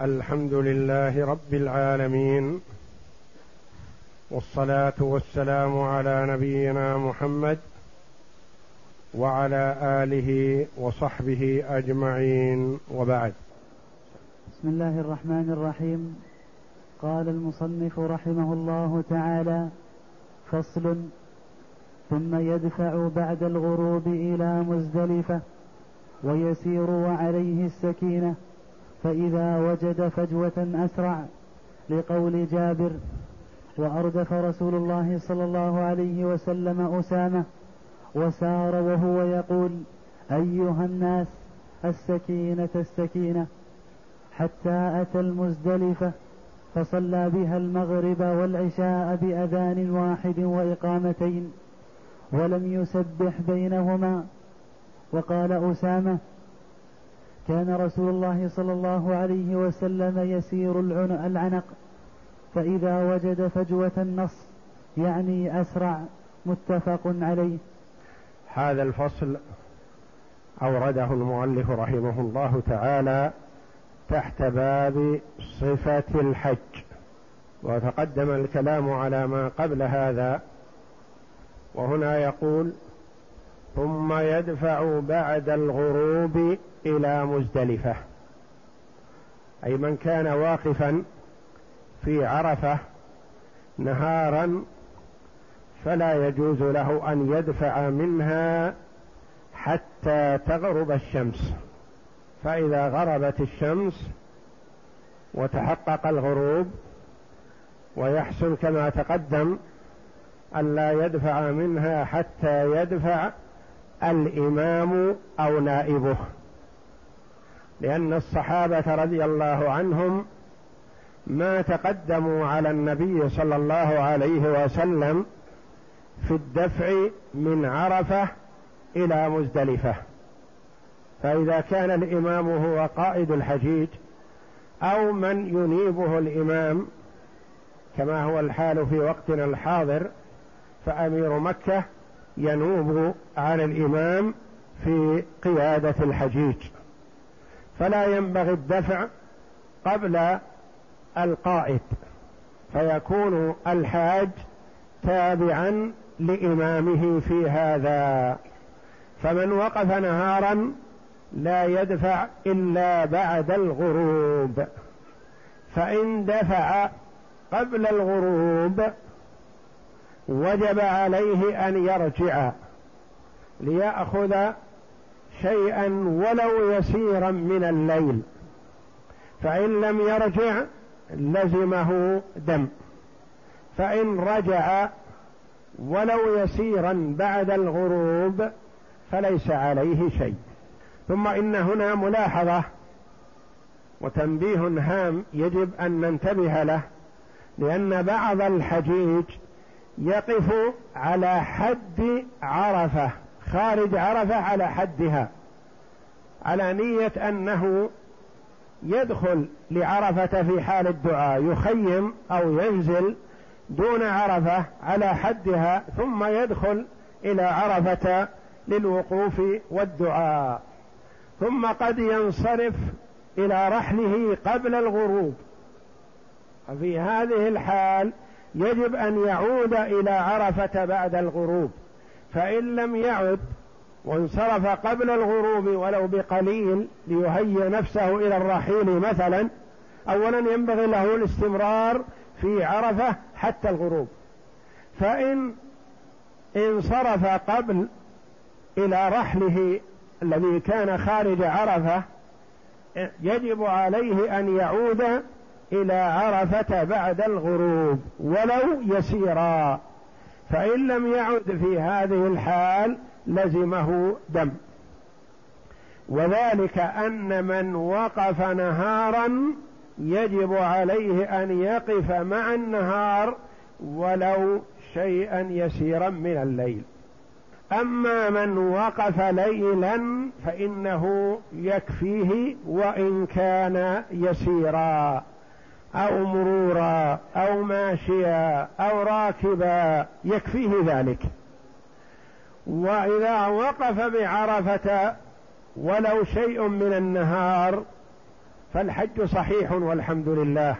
الحمد لله رب العالمين والصلاة والسلام على نبينا محمد وعلى آله وصحبه أجمعين وبعد. بسم الله الرحمن الرحيم. قال المصنف رحمه الله تعالى فصل ثم يدفع بعد الغروب إلى مزدلفة ويسير وعليه السكينة. فإذا وجد فجوة أسرع لقول جابر وأردف رسول الله صلى الله عليه وسلم أسامة وسار وهو يقول أيها الناس السكينة السكينة حتى أتى المزدلفة فصلى بها المغرب والعشاء بأذان واحد وإقامتين ولم يسبح بينهما وقال أسامة كان رسول الله صلى الله عليه وسلم يسير العنق فإذا وجد فجوة النص يعني أسرع متفق عليه. هذا الفصل أورده المؤلف رحمه الله تعالى تحت باب صفة الحج وتقدم الكلام على ما قبل هذا وهنا يقول ثم يدفع بعد الغروب إلى مزدلفة. أي من كان واقفا في عرفة نهارا فلا يجوز له أن يدفع منها حتى تغرب الشمس. فإذا غربت الشمس وتحقق الغروب ويحصل كما تقدم ألا يدفع منها حتى يدفع الإمام أو نائبه. لأن الصحابة رضي الله عنهم ما تقدموا على النبي صلى الله عليه وسلم في الدفع من عرفة إلى مزدلفة. فإذا كان الإمام هو قائد الحجيج أو من ينيبه الإمام كما هو الحال في وقتنا الحاضر فأمير مكة ينوب على الإمام في قيادة الحجيج. فلا ينبغي الدفع قبل القائد فيكون الحاج تابعا لإمامه في هذا. فمن وقف نهارا لا يدفع إلا بعد الغروب. فإن دفع قبل الغروب وجب عليه أن يرجع ليأخذ شيئا ولو يسيرا من الليل فإن لم يرجع لزمه دم فإن رجع ولو يسيرا بعد الغروب فليس عليه شيء. ثم إن هنا ملاحظة وتنبيه هام يجب أن ننتبه له لأن بعض الحجيج يقف على حد عرفة. خارج عرفة على حدها. على نية أنه يدخل لعرفة في حال الدعاء يخيم أو ينزل دون عرفة على حدها ثم يدخل إلى عرفة للوقوف والدعاء. ثم قد ينصرف إلى رحله قبل الغروب. وفي هذه الحال يجب أن يعود إلى عرفة بعد الغروب. فإن لم يعد وانصرف قبل الغروب ولو بقليل ليهيئ نفسه إلى الرحيل مثلا أولا ينبغي له الاستمرار في عرفة حتى الغروب. فإن انصرف قبل إلى رحله الذي كان خارج عرفة يجب عليه أن يعود إلى عرفة بعد الغروب ولو يسيرا. فإن لم يعد في هذه الحال لزمه دم. وذلك أن من وقف نهارا يجب عليه أن يقف مع النهار ولو شيئا يسيرا من الليل. أما من وقف ليلا فإنه يكفيه وإن كان يسيرا. أو مرورا أو ماشيا أو راكبا يكفيه ذلك. وإذا وقف بعرفة ولو شيء من النهار فالحج صحيح والحمد لله.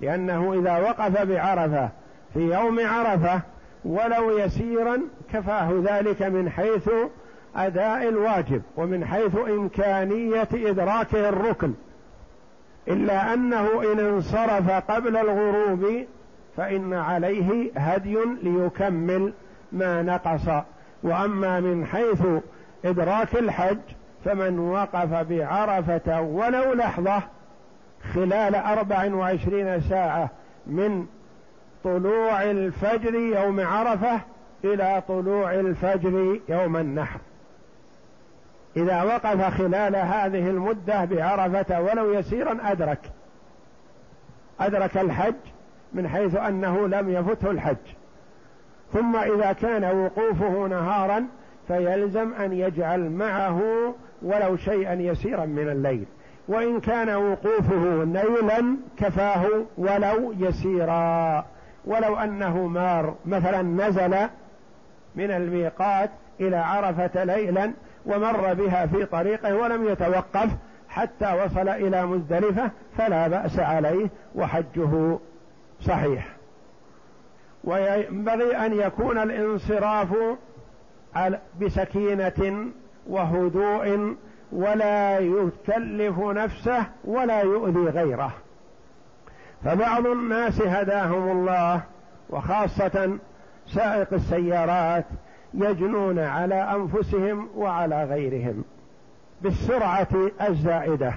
لأنه إذا وقف بعرفة في يوم عرفة ولو يسيرا كفاه ذلك من حيث أداء الواجب ومن حيث إمكانية إدراكه الركن. إلا أنه إن انصرف قبل الغروب فإن عليه هدي ليكمل ما نقص. وأما من حيث إدراك الحج فمن وقف بعرفة ولو لحظة خلال أربع وعشرين ساعة من طلوع الفجر يوم عرفة إلى طلوع الفجر يوم النحر. إذا وقف خلال هذه المدة بعرفة ولو يسيرا أدرك. أدرك الحج من حيث أنه لم يفته الحج. ثم إذا كان وقوفه نهارا فيلزم أن يجعل معه ولو شيئا يسيرا من الليل. وإن كان وقوفه ليلا كفاه ولو يسيرا. ولو أنه مار مثلا نزل من الميقات إلى عرفة ليلا ومر بها في طريقه ولم يتوقف حتى وصل إلى مزدلفة فلا بأس عليه وحجه صحيح. وينبغي أن يكون الانصراف بسكينة وهدوء ولا يكلف نفسه ولا يؤذي غيره. فبعض الناس هداهم الله وخاصة سائق السيارات يجنون على أنفسهم وعلى غيرهم بالسرعة الزائدة.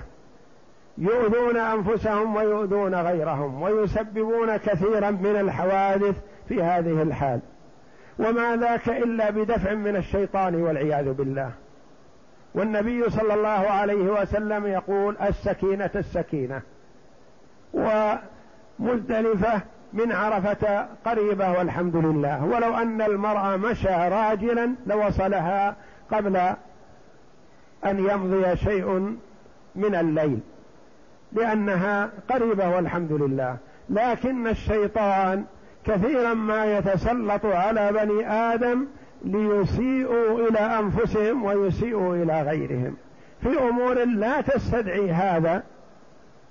يؤذون أنفسهم ويؤذون غيرهم ويسببون كثيرا من الحوادث في هذه الحال. وما ذاك إلا بدفع من الشيطان والعياذ بالله. والنبي صلى الله عليه وسلم يقول السكينة السكينة. ومزدلفة من عرفة قريبة والحمد لله. ولو أن المرأة مشى راجلا لوصلها قبل أن يمضي شيء من الليل لأنها قريبة والحمد لله. لكن الشيطان كثيرا ما يتسلط على بني آدم ليسيئوا إلى أنفسهم ويسيئوا إلى غيرهم. في أمور لا تستدعي هذا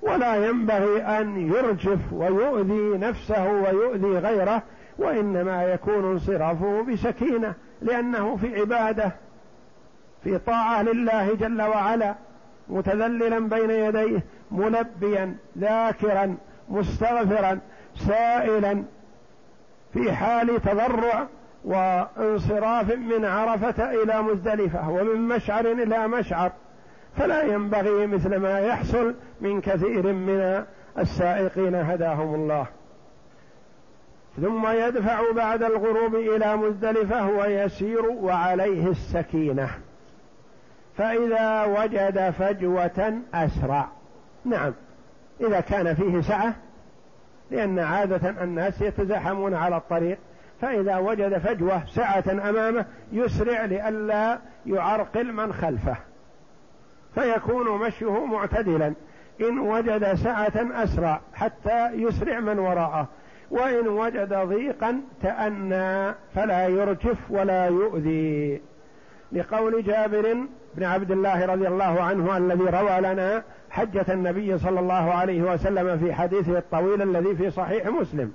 ولا ينبغي أن يرجف ويؤذي نفسه ويؤذي غيره وإنما يكون انصرافه بسكينة لأنه في عبادة في طاعة لله جل وعلا متذللا بين يديه ملبيا ذاكرا مستغفرا سائلا في حال تضرع وانصراف من عرفة إلى مزدلفة ومن مشعر إلى مشعر. فلا ينبغي مثل ما يحصل من كثير من السائقين هداهم الله. ثم يدفع بعد الغروب إلى مزدلفة ويسير وعليه السكينة. فإذا وجد فجوة أسرع. نعم إذا كان فيه سعة لأن عادة الناس يتزاحمون على الطريق. فإذا وجد فجوة سعة أمامه يسرع لئلا يعرقل من خلفه. فيكون مشيه معتدلا. إن وجد سعة أسرع حتى يسرع من وراءه. وإن وجد ضيقا تأنى فلا يرجف ولا يؤذي. لقول جابر بن عبد الله رضي الله عنه الذي روى لنا حجة النبي صلى الله عليه وسلم في حديثه الطويل الذي في صحيح مسلم.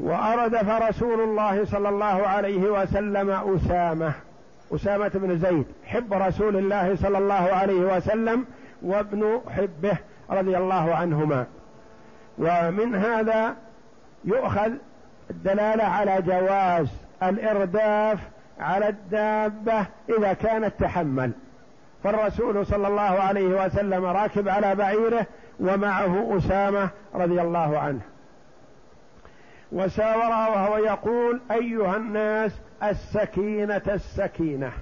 وأردف رسول الله صلى الله عليه وسلم أسامة. أسامة بن زيد حب رسول الله صلى الله عليه وسلم وابن حبه رضي الله عنهما. ومن هذا يؤخذ الدلالة على جواز الإرداف على الدابة إذا كانت تحمل فالرسول صلى الله عليه وسلم راكب على بعيره ومعه أسامة رضي الله عنه. وساور وهو يقول أيها الناس السكينة السكينة.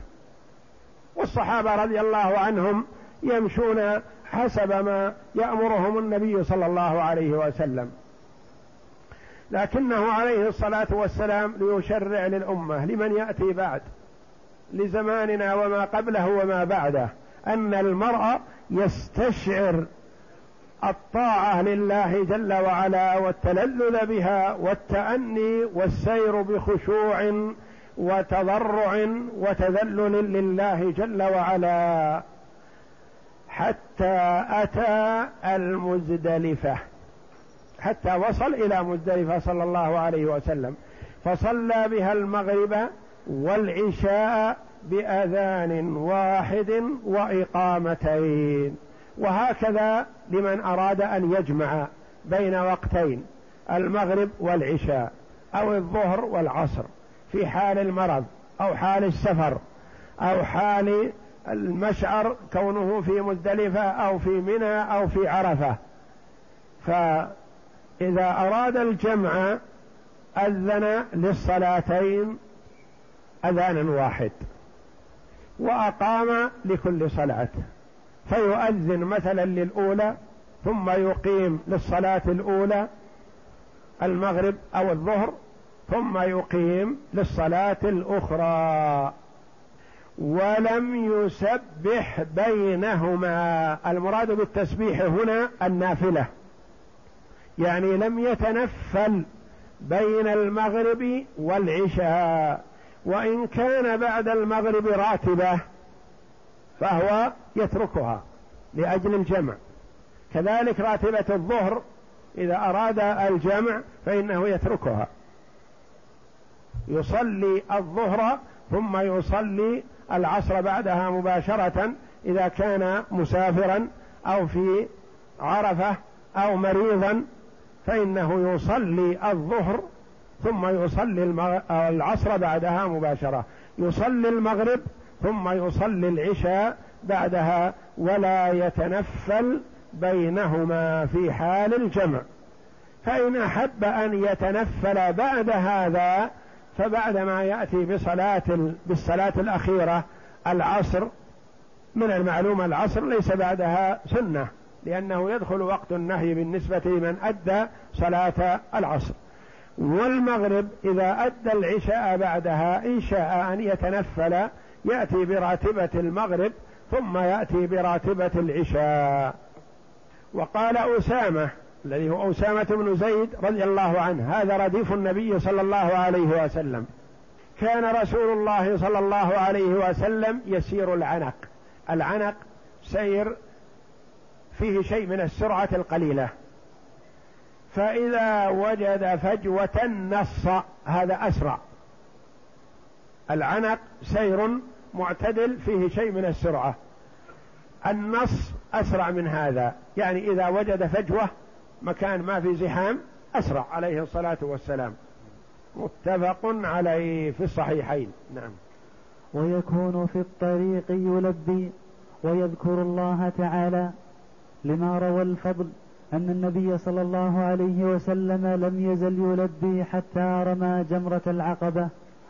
والصحابة رضي الله عنهم يمشون حسب ما يأمرهم النبي صلى الله عليه وسلم. لكنه عليه الصلاة والسلام ليشرع للأمة لمن يأتي بعد لزماننا وما قبله وما بعده أن المرء يستشعر الطاعة لله جل وعلا والتلذذ بها والتأني والسير بخشوع وتضرع وتذلل لله جل وعلا حتى أتى المزدلفة. حتى وصل إلى مزدلفة صلى الله عليه وسلم. فصلى بها المغرب والعشاء بأذان واحد وإقامتين. وهكذا لمن أراد أن يجمع بين وقتين المغرب والعشاء أو الظهر والعصر. في حال المرض أو حال السفر أو حال المشعر كونه في مزدلفة أو في منى أو في عرفة. فإذا أراد الجمع أذن للصلاتين أذانا واحد وأقام لكل صلاة. فيؤذن مثلا للأولى ثم يقيم للصلاة الأولى المغرب أو الظهر ثم يقيم للصلاة الأخرى. ولم يسبح بينهما. المراد بالتسبيح هنا النافلة. يعني لم يتنفل بين المغرب والعشاء. وإن كان بعد المغرب راتبة فهو يتركها لأجل الجمع. كذلك راتبة الظهر إذا أراد الجمع فإنه يتركها. يصلي الظهر ثم يصلي العصر بعدها مباشرة إذا كان مسافرا أو في عرفة أو مريضا فإنه يصلي الظهر ثم يصلي العصر بعدها مباشرة. يصلي المغرب ثم يصلي العشاء بعدها ولا يتنفل بينهما في حال الجمع. فإن أحب أن يتنفل بعد هذا فبعدما يأتي بصلاة بالصلاة الأخيرة العصر من المعلوم العصر ليس بعدها سنة لأنه يدخل وقت النهي بالنسبة لمن أدى صلاة العصر. والمغرب إذا أدى العشاء بعدها إن شاء أن يتنفل يأتي براتبة المغرب ثم يأتي براتبة العشاء. وقال أسامة الذي هو أسامة بن زيد رضي الله عنه. هذا رديف النبي صلى الله عليه وسلم. كان رسول الله صلى الله عليه وسلم يسير العنق. العنق سير فيه شيء من السرعة القليلة. فإذا وجد فجوة نص هذا أسرع. العنق سير معتدل فيه شيء من السرعة. النص أسرع من هذا. يعني إذا وجد فجوة مكان ما في زحام أسرع عليه الصلاة والسلام. متفق عليه في الصحيحين. نعم. ويكون في الطريق يلبي ويذكر الله تعالى لما روى الفضل أن النبي صلى الله عليه وسلم لم يزل يلبي حتى رمى جمرة العقبة.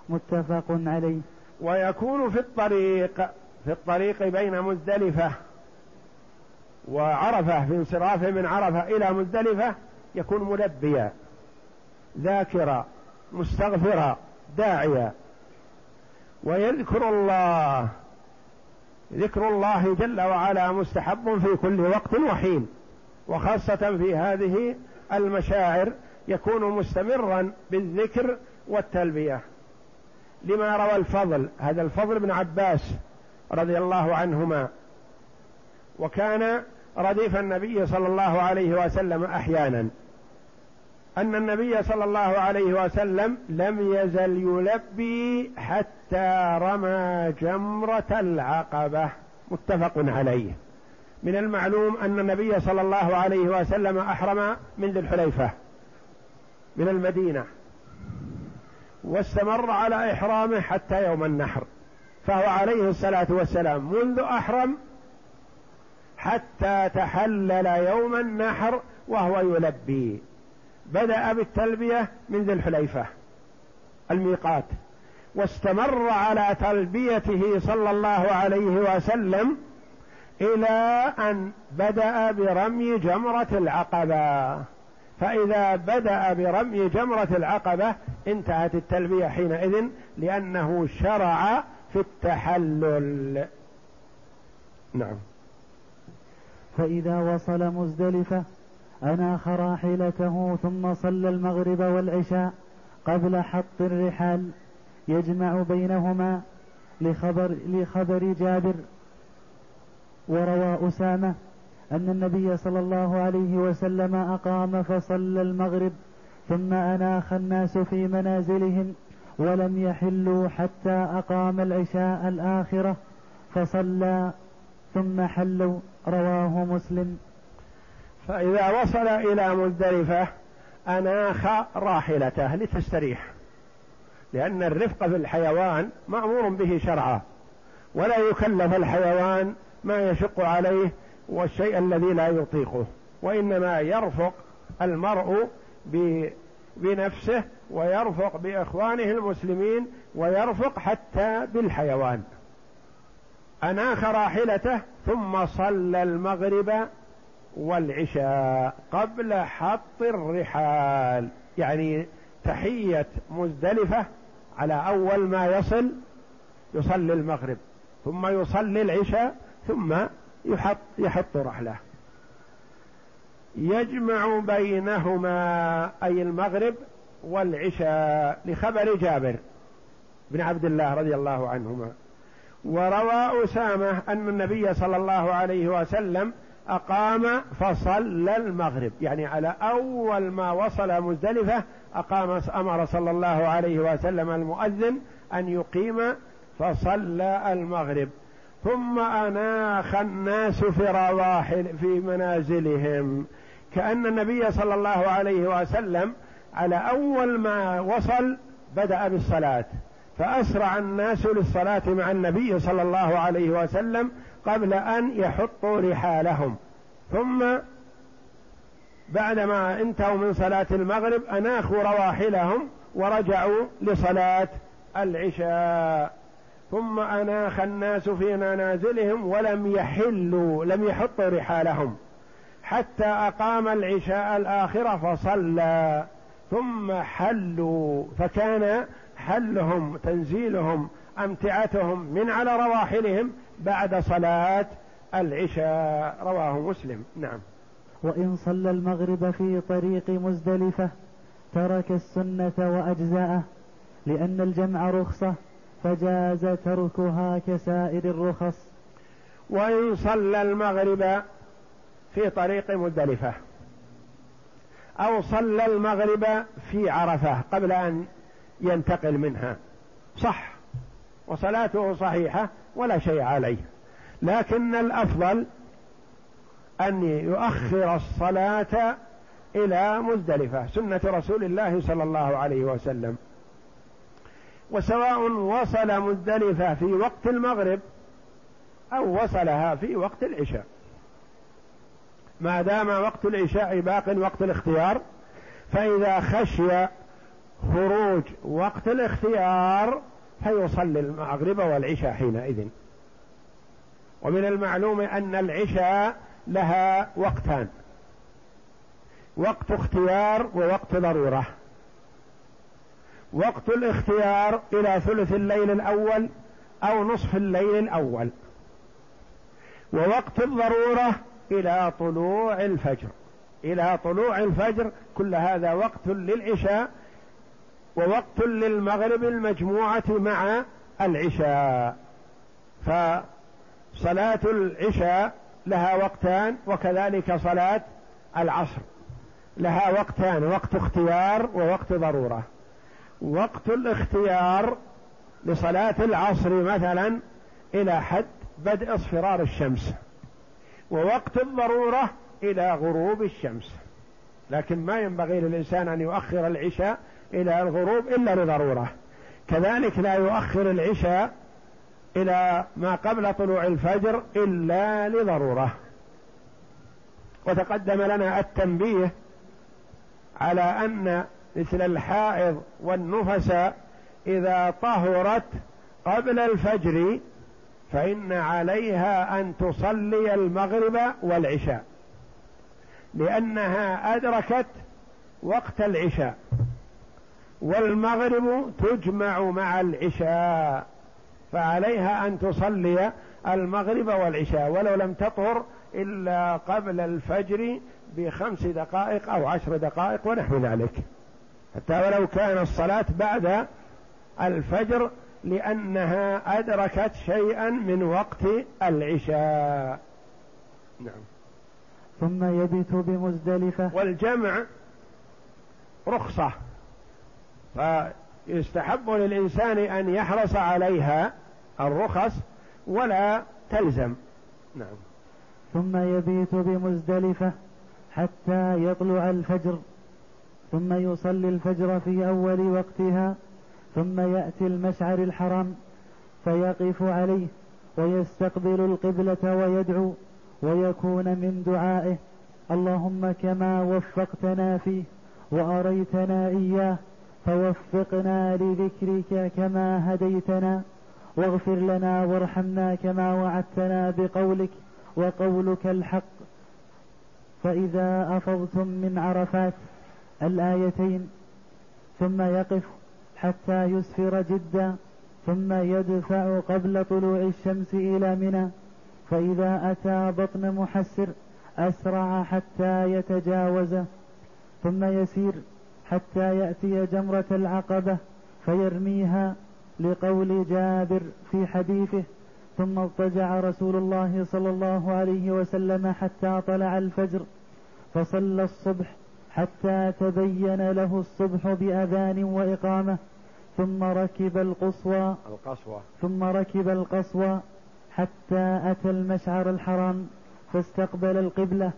متفق عليه. ويكون في الطريق في الطريق بين مزدلفة. وعرفة في انصرافه من عرفة إلى مزدلفة يكون ملبيا ذاكرا مستغفرا داعيا. ويذكر الله ذكر الله جل وعلا مستحب في كل وقت وحين وخاصة في هذه المشاعر يكون مستمرا بالذكر والتلبية. لما روى الفضل هذا الفضل بن عباس رضي الله عنهما وكان رديف النبي صلى الله عليه وسلم أحيانا. أن النبي صلى الله عليه وسلم لم يزل يلبي حتى رمى جمرة العقبة. متفق عليه. من المعلوم أن النبي صلى الله عليه وسلم أحرم من ذي الحليفة من المدينة. واستمر على إحرامه حتى يوم النحر فهو عليه الصلاة والسلام منذ أحرم حتى تحلل يوم النحر وهو يلبي. بدأ بالتلبية من ذي الحليفة الميقات. واستمر على تلبيته صلى الله عليه وسلم إلى أن بدأ برمي جمرة العقبة. فإذا بدأ برمي جمرة العقبة انتهت التلبية حينئذ لأنه شرع في التحلل. نعم. فإذا وصل مزدلفة أناخ راحلته ثم صلى المغرب والعشاء قبل حط الرحال يجمع بينهما لخبر لخبر جابر. وروى أسامة أن النبي صلى الله عليه وسلم أقام فصلى المغرب ثم أناخ الناس في منازلهم ولم يحلوا حتى أقام العشاء الآخرة فصلى ثم حلوا. رواه مسلم. فإذا وصل إلى مزدلفة أناخ راحلته لتستريح. لأن الرفق في الحيوان مأمور به شرعا ولا يكلف الحيوان ما يشق عليه والشيء الذي لا يطيقه. وإنما يرفق المرء بنفسه ويرفق بإخوانه المسلمين ويرفق حتى بالحيوان. اناخ راحلته ثم صلى المغرب والعشاء قبل حط الرحال. يعني تحية مزدلفة على أول ما يصل يصلي المغرب ثم يصلي العشاء ثم يحط يحط رحلة. يجمع بينهما أي المغرب والعشاء لخبر جابر بن عبد الله رضي الله عنهما. وروى أسامة أن النبي صلى الله عليه وسلم أقام فصلى المغرب يعني على أول ما وصل مزدلفة أقام أمر صلى الله عليه وسلم المؤذن أن يقيم فصلى المغرب. ثم أناخ الناس في رواحل في منازلهم. كأن النبي صلى الله عليه وسلم على أول ما وصل بدأ بالصلاة. فأسرع الناس للصلاة مع النبي صلى الله عليه وسلم قبل أن يحطوا رحالهم. ثم بعدما انتهوا من صلاة المغرب أناخوا رواحلهم ورجعوا لصلاة العشاء. ثم أناخ الناس في منازلهم ولم يحلوا لم يحطوا رحالهم. حتى أقام العشاء الآخرة فصلى. ثم حلوا فكان حلهم تنزيلهم أمتعتهم من على رواحلهم بعد صلاة العشاء. رواه مسلم. نعم. وإن صلى المغرب في طريق مزدلفة ترك السنة وأجزاءه لأن الجمع رخصة فجاز تركها كسائر الرخص. وإن صلى المغرب في طريق مزدلفة أو صلى المغرب في عرفة قبل أن ينتقل منها. صح. وصلاته صحيحة ولا شيء عليه. لكن الأفضل أن يؤخر الصلاة إلى مزدلفة سنة رسول الله صلى الله عليه وسلم. وسواء وصل مزدلفة في وقت المغرب أو وصلها في وقت العشاء. ما دام وقت العشاء باق وقت الاختيار فإذا خشي خروج وقت الاختيار فيصلي المغرب والعشاء حينئذ. ومن المعلوم أن العشاء لها وقتان وقت اختيار ووقت ضرورة. وقت الاختيار إلى ثلث الليل الأول أو نصف الليل الأول. ووقت الضرورة إلى طلوع الفجر. إلى طلوع الفجر كل هذا وقت للعشاء ووقت للمغرب المجموعة مع العشاء. فصلاة العشاء لها وقتان وكذلك صلاة العصر لها وقتان وقت اختيار ووقت ضرورة. وقت الاختيار لصلاة العصر مثلا إلى حد بدء اصفرار الشمس ووقت الضرورة إلى غروب الشمس. لكن ما ينبغي للإنسان أن يؤخر العشاء إلى الغروب إلا لضرورة. كذلك لا يؤخر العشاء إلى ما قبل طلوع الفجر إلا لضرورة. وتقدم لنا التنبيه على أن مثل الحائض والنفس إذا طهرت قبل الفجر فإن عليها أن تصلي المغرب والعشاء. لأنها أدركت وقت العشاء والمغرب تجمع مع العشاء فعليها أن تصلي المغرب والعشاء ولو لم تطهر إلا قبل الفجر بخمس دقائق أو عشر دقائق ونحو ذلك. حتى ولو كان الصلاة بعد الفجر لأنها أدركت شيئا من وقت العشاء. نعم. ثم يبت بمزدلفة. والجمع رخصة فيستحب للإنسان أن يحرص عليها الرخص ولا تلزم. نعم. ثم يبيت بمزدلفة حتى يطلع الفجر ثم يصلي الفجر في أول وقتها ثم يأتي المشعر الحرام فيقف عليه ويستقبل القبلة ويدعو. ويكون من دعائه اللهم كما وفقتنا فيه وأريتنا إياه فوفقنا لذكرك كما هديتنا واغفر لنا وارحمنا كما وعدتنا بقولك وقولك الحق. فإذا أفضتم من عرفات الآيتين ثم يقف حتى يسفر جدا ثم يدفع قبل طلوع الشمس إلى منى فإذا أتى بطن محسر أسرع حتى يتجاوزه ثم يسير حتى يأتي جمرة العقبة فيرميها لقول جابر في حديثه ثم اضطجع رسول الله صلى الله عليه وسلم حتى طلع الفجر فصلى الصبح حتى تبين له الصبح بأذان وإقامة ثم ركب القصوى القصوى. ثم ركب القصوى حتى أتى المشعر الحرام فاستقبل القبلة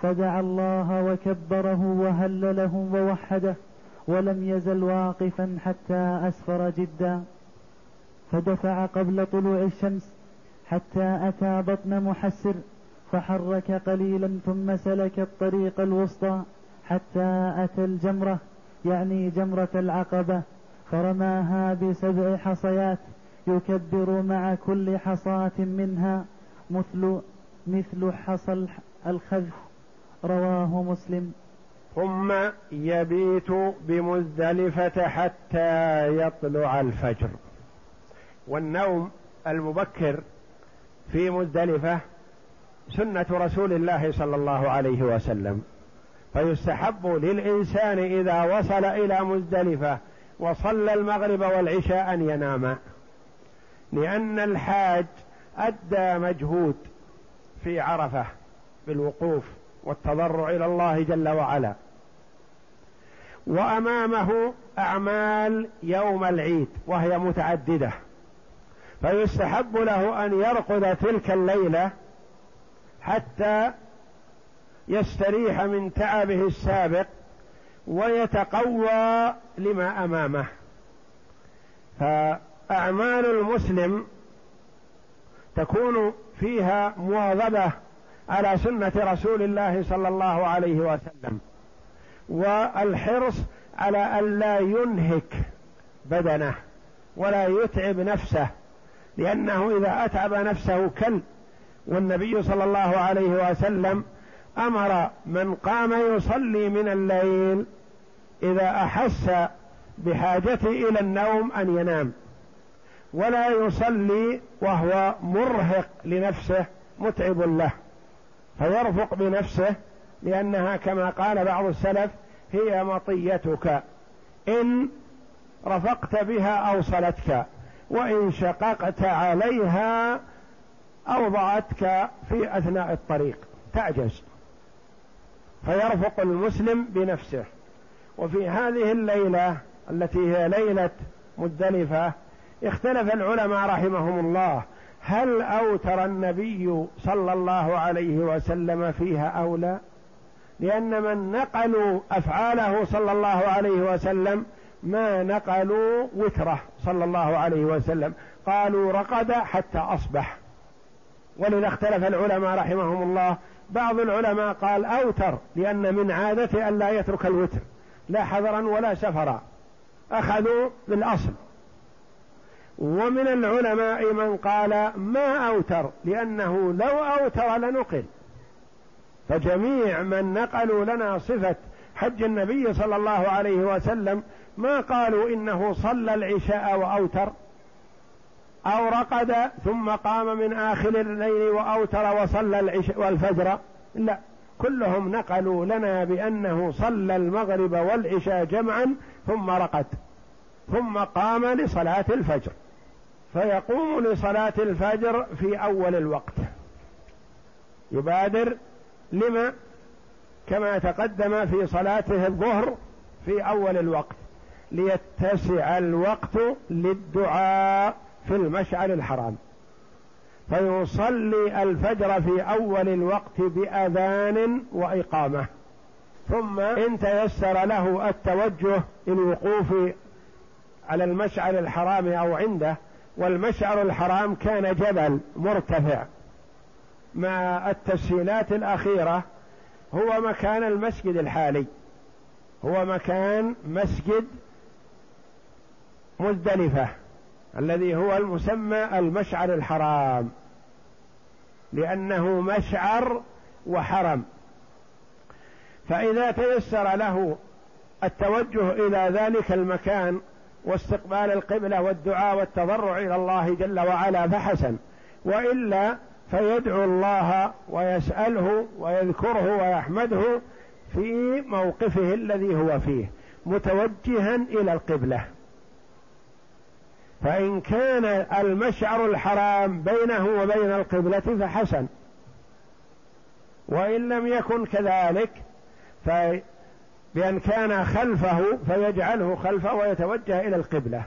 فدعا الله وكبره وهلله ووحده ولم يزل واقفا حتى أسفر جدا. فدفع قبل طلوع الشمس حتى أتى بطن محسر فحرك قليلا ثم سلك الطريق الوسطى حتى أتى الجمرة يعني جمرة العقبة فرماها بسبع حصيات. يكبر مع كل حصاة منها مثل مثل حصى الخذف رواه مسلم. ثم يبيت بمزدلفة حتى يطلع الفجر. والنوم المبكر في مزدلفة سنة رسول الله صلى الله عليه وسلم. فيستحب للإنسان إذا وصل إلى مزدلفة وصلى المغرب والعشاء أن ينام. لأن الحاج أدى مجهود في عرفة بالوقوف والتضرع إلى الله جل وعلا. وأمامه أعمال يوم العيد وهي متعددة. فيستحب له أن يرقد تلك الليلة حتى يستريح من تعبه السابق ويتقوى لما أمامه. فاعمال المسلم تكون فيها مواظبة على سنة رسول الله صلى الله عليه وسلم. والحرص على الا ينهك بدنه ولا يتعب نفسه لأنه إذا أتعب نفسه كل. والنبي صلى الله عليه وسلم أمر من قام يصلي من الليل إذا أحس بحاجته إلى النوم أن ينام. ولا يصلي وهو مرهق لنفسه متعب له. فيرفق بنفسه لأنها كما قال بعض السلف هي مطيتك. إن رفقت بها اوصلتك وإن شققت عليها اوضعتك في أثناء الطريق. تعجز. فيرفق المسلم بنفسه. وفي هذه الليلة التي هي ليلة مدلفه اختلف العلماء رحمهم الله. هل أوتر النبي صلى الله عليه وسلم فيها أو لا؟ لأن من نقلوا أفعاله صلى الله عليه وسلم ما نقلوا وتره صلى الله عليه وسلم. قالوا رقد حتى أصبح. ولذا اختلف العلماء رحمهم الله. بعض العلماء قال أوتر لأن من عادته ألا يترك الوتر. لا حذرا ولا سفرا أخذوا بالأصل. ومن العلماء من قال ما أوتر لأنه لو أوتر لنقل. فجميع من نقلوا لنا صفة حج النبي صلى الله عليه وسلم ما قالوا إنه صلى العشاء وأوتر. أو رقد ثم قام من آخر الليل وأوتر وصلى العشاء والفجر. لا كلهم نقلوا لنا بأنه صلى المغرب والعشاء جمعا ثم رقد ثم قام لصلاة الفجر. فيقوم لصلاة الفجر في أول الوقت. يبادر لما؟ كما تقدم في صلاته الظهر في أول الوقت. ليتسع الوقت للدعاء في المشعر الحرام. فيصلي الفجر في أول الوقت بأذان وإقامة. ثم إن تيسر له التوجه للوقوف على المشعر الحرام أو عنده والمشعر الحرام كان جبل مرتفع. مع التسهيلات الأخيرة هو مكان المسجد الحالي. هو مكان مسجد مزدلفة الذي هو المسمى المشعر الحرام. لأنه مشعر وحرم. فإذا تيسر له التوجه إلى ذلك المكان واستقبال القبلة والدعاء والتضرع إلى الله جل وعلا فحسن. وإلا فيدعو الله ويسأله ويذكره ويحمده في موقفه الذي هو فيه متوجها إلى القبلة. فإن كان المشعر الحرام بينه وبين القبلة فحسن. وإن لم يكن كذلك بأن كان خلفه فيجعله خلفه ويتوجه إلى القبلة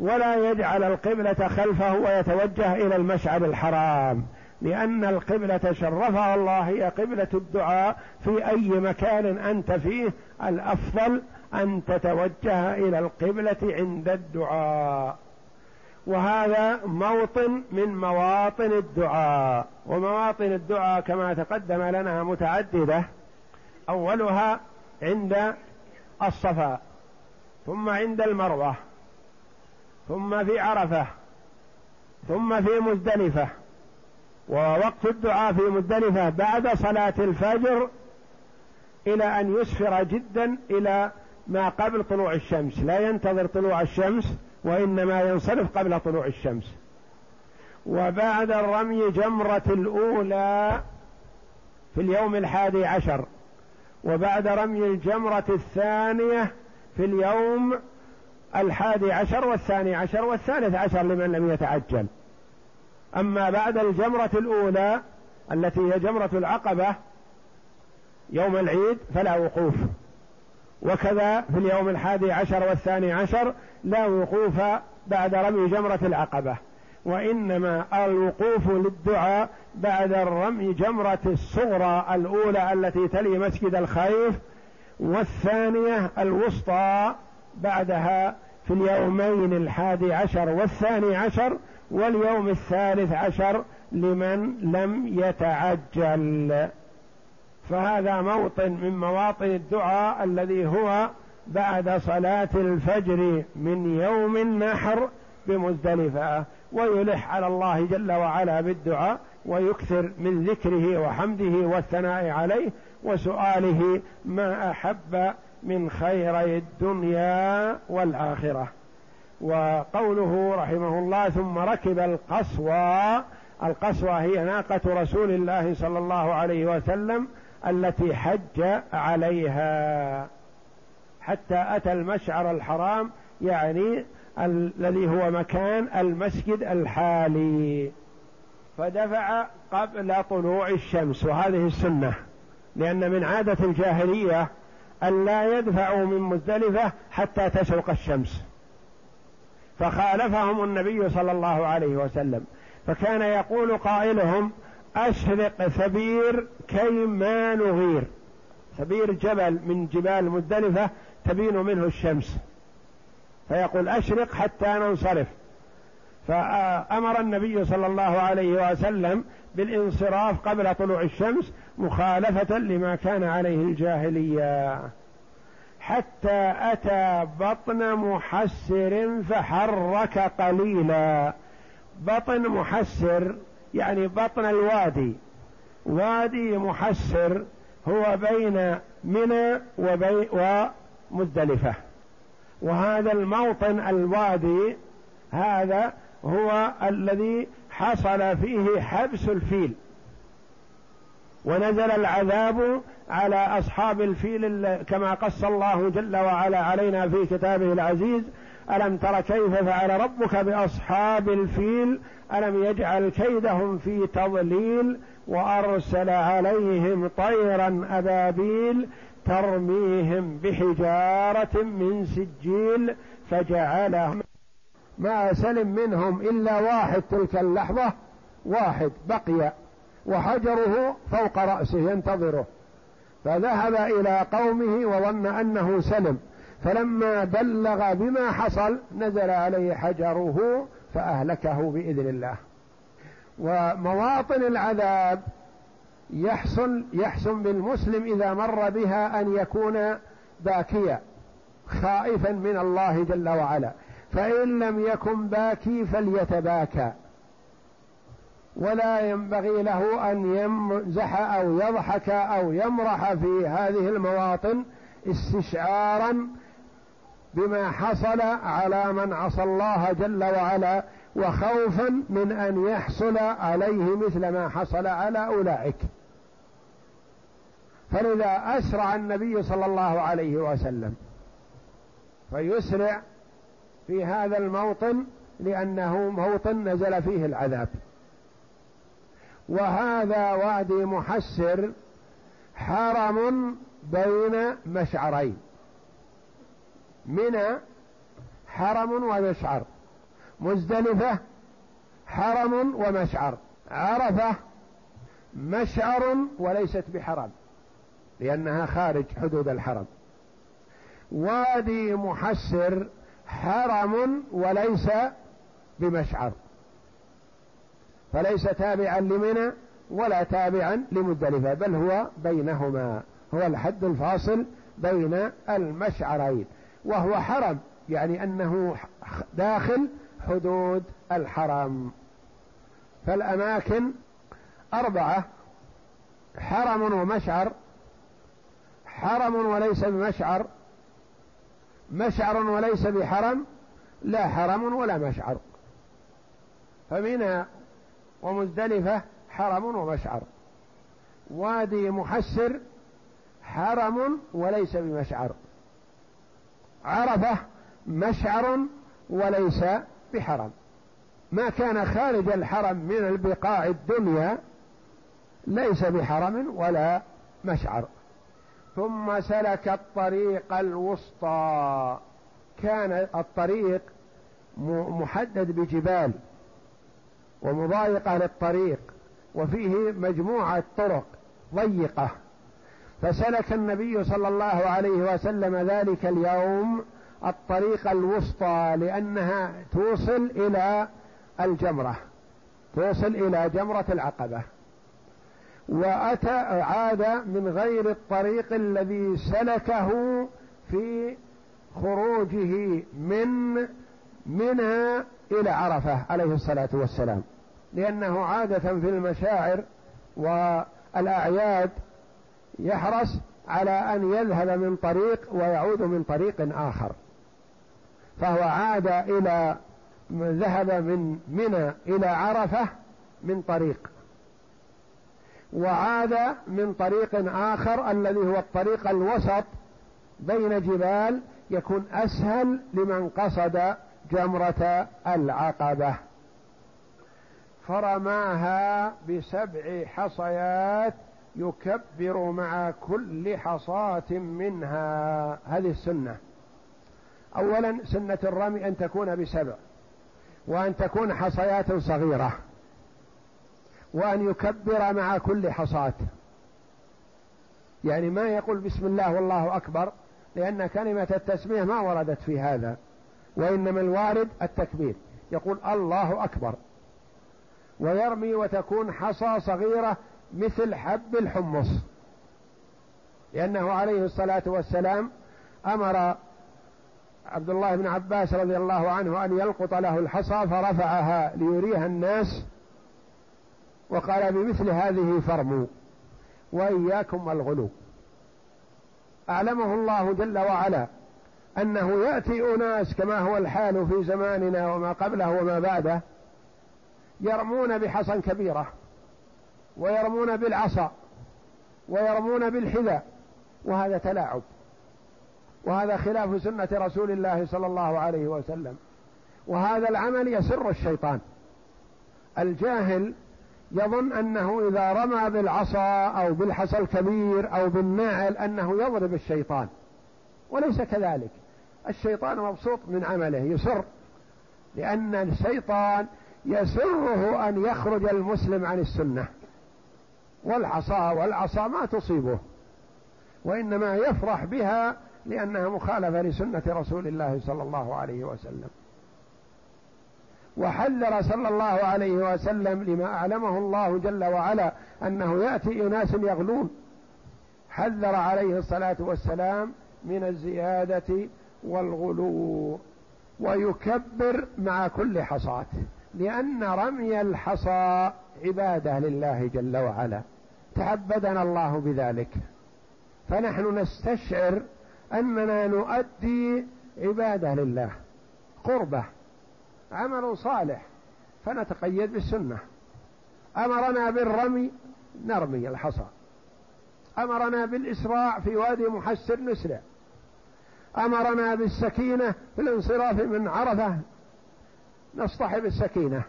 ولا يجعل القبلة خلفه ويتوجه إلى المشعر الحرام لأن القبلة شرفها الله هي قبلة الدعاء في أي مكان أنت فيه الأفضل أن تتوجه إلى القبلة عند الدعاء. وهذا موطن من مواطن الدعاء ومواطن الدعاء كما تقدم لنا متعددة أولها عند الصفا ثم عند المروة ثم في عرفة ثم في مزدلفة ووقت الدعاء في مزدلفة بعد صلاة الفجر إلى أن يسفر جدا إلى ما قبل طلوع الشمس. لا ينتظر طلوع الشمس وإنما ينصرف قبل طلوع الشمس. وبعد الرمي جمرة الأولى في اليوم الحادي عشر. وبعد رمي الجمرة الثانية في اليوم الحادي عشر والثاني عشر والثالث عشر لمن لم يتعجل. أما بعد الجمرة الأولى التي هي جمرة العقبة يوم العيد فلا وقوف. وكذا في اليوم الحادي عشر والثاني عشر لا وقوف بعد رمي جمرة العقبة. وإنما الوقوف للدعاء بعد الرمي جمرة الصغرى الأولى التي تلي مسجد الخيف والثانية الوسطى بعدها في اليومين الحادي عشر والثاني عشر واليوم الثالث عشر لمن لم يتعجل. فهذا موطن من مواطن الدعاء الذي هو بعد صلاة الفجر من يوم النحر بمزدلفة. ويلح على الله جل وعلا بالدعاء ويكثر من ذكره وحمده والثناء عليه وسؤاله ما أحب من خيري الدنيا والآخرة. وقوله رحمه الله ثم ركب القصوى القصوى هي ناقة رسول الله صلى الله عليه وسلم التي حج عليها. حتى أتى المشعر الحرام يعني الذي هو مكان المسجد الحالي. فدفع قبل طلوع الشمس وهذه السنة لأن من عادة الجاهلية أن لا يدفعوا من مزدلفة حتى تشرق الشمس. فخالفهم النبي صلى الله عليه وسلم. فكان يقول قائلهم أشرق ثبير كي ما نغير. ثبير جبل من جبال مزدلفة تبين منه الشمس. فيقول أشرق حتى ننصرف. فأمر النبي صلى الله عليه وسلم بالانصراف قبل طلوع الشمس مخالفة لما كان عليه الجاهلية. حتى أتى بطن محسر فحرك قليلا. بطن محسر يعني بطن الوادي. وادي محسر هو بين منى وبي ومزدلفة. وهذا الموطن الوادي هذا هو الذي حصل فيه حبس الفيل. ونزل العذاب على أصحاب الفيل كما قص الله جل وعلا علينا في كتابه العزيز ألم تر كيف فعل ربك بأصحاب الفيل؟ ألم يجعل كيدهم في تضليل وأرسل عليهم طيرا أبابيل؟ ترميهم بحجارة من سجيل فجعلهم. ما سلم منهم إلا واحد تلك اللحظة واحد بقي وحجره فوق رأسه ينتظره. فذهب إلى قومه وظن أنه سلم. فلما بلغ بما حصل نزل عليه حجره فأهلكه بإذن الله. ومواطن العذاب يحصل يحسن بالمسلم إذا مر بها أن يكون باكيا خائفا من الله جل وعلا. فإن لم يكن باكي فليتباكى. ولا ينبغي له أن يمزح أو يضحك أو يمرح في هذه المواطن استشعارا بما حصل على من عصى الله جل وعلا وخوفا من أن يحصل عليه مثل ما حصل على أولئك. فلذا أسرع النبي صلى الله عليه وسلم. فيسرع في هذا الموطن لأنه موطن نزل فيه العذاب. وهذا وادي محسر حرم بين مشعرين. منى حرم ومشعر. مزدلفة حرم ومشعر. عرفة مشعر وليست بحرم. لأنها خارج حدود الحرم. وادي محسر حرم وليس بمشعر. فليس تابعا لمنى ولا تابعا لمزدلفة بل هو بينهما هو الحد الفاصل بين المشعرين. وهو حرم يعني أنه داخل حدود الحرم. فالأماكن أربعة حرم ومشعر حرم وليس بمشعر. مشعر وليس بحرم لا حرم ولا مشعر. فمنى ومزدلفة حرم ومشعر. وادي محسر حرم وليس بمشعر. عرفة مشعر وليس بحرم. ما كان خارج الحرم من البقاع الدنيا ليس بحرم ولا مشعر. ثم سلك الطريق الوسطى. كان الطريق محدد بجبال ومضايقة للطريق وفيه مجموعة طرق ضيقة. فسلك النبي صلى الله عليه وسلم ذلك اليوم الطريق الوسطى لأنها توصل إلى الجمرة توصل إلى جمرة العقبة. وأتى عاد من غير الطريق الذي سلكه في خروجه من منى إلى عرفة عليه الصلاة والسلام. لأنه عادة في المشاعر والأعياد يحرص على أن يذهب من طريق ويعود من طريق آخر. فهو عاد إلى ذهب من منى إلى عرفة من طريق. وعاد من طريق آخر الذي هو الطريق الوسط بين جبال يكون أسهل لمن قصد جمرة العقبة. فرماها بسبع حصيات يكبر مع كل حصاة منها. هذه السنة. أولا سنة الرمي أن تكون بسبع وأن تكون حصيات صغيرة. وأن يكبر مع كل حصاة. يعني ما يقول بسم الله والله أكبر لأن كلمة التسمية ما وردت في هذا وإنما الوارد التكبير. يقول الله أكبر. ويرمي وتكون حصى صغيرة مثل حب الحمص. لأنه عليه الصلاة والسلام أمر عبد الله بن عباس رضي الله عنه أن يلقط له الحصى فرفعها ليريها الناس وقال بمثل هذه فرموا وإياكم الغلو. أعلمه الله جل وعلا أنه يأتي أناس كما هو الحال في زماننا وما قبله وما بعده يرمون بحصى كبيرة ويرمون بالعصا ويرمون بالحذاء وهذا تلاعب. وهذا خلاف سنة رسول الله صلى الله عليه وسلم. وهذا العمل يسر الشيطان. الجاهل يظن أنه إذا رمى بالعصا أو بالحصى الكبير أو بالنعل أنه يضرب الشيطان. وليس كذلك. الشيطان مبسوط من عمله يسر لأن الشيطان يسره أن يخرج المسلم عن السنة. والعصا والعصا ما تصيبه وإنما يفرح بها لأنها مخالفة لسنة رسول الله صلى الله عليه وسلم. وحذر صلى الله عليه وسلم لما أعلمه الله جل وعلا أنه يأتي أناس يغلون. حذر عليه الصلاة والسلام من الزيادة والغلو ويكبر مع كل حصاة لأن رمي الحصى عبادة لله جل وعلا. تعبدنا الله بذلك. فنحن نستشعر أننا نؤدي عبادة لله قربة. عمل صالح فنتقيد بالسنة. أمرنا بالرمي نرمي الحصى. أمرنا بالإسراع في وادي محسر نسرع أمرنا بالسكينة في الانصراف من عرفة. نصطحب السكينة.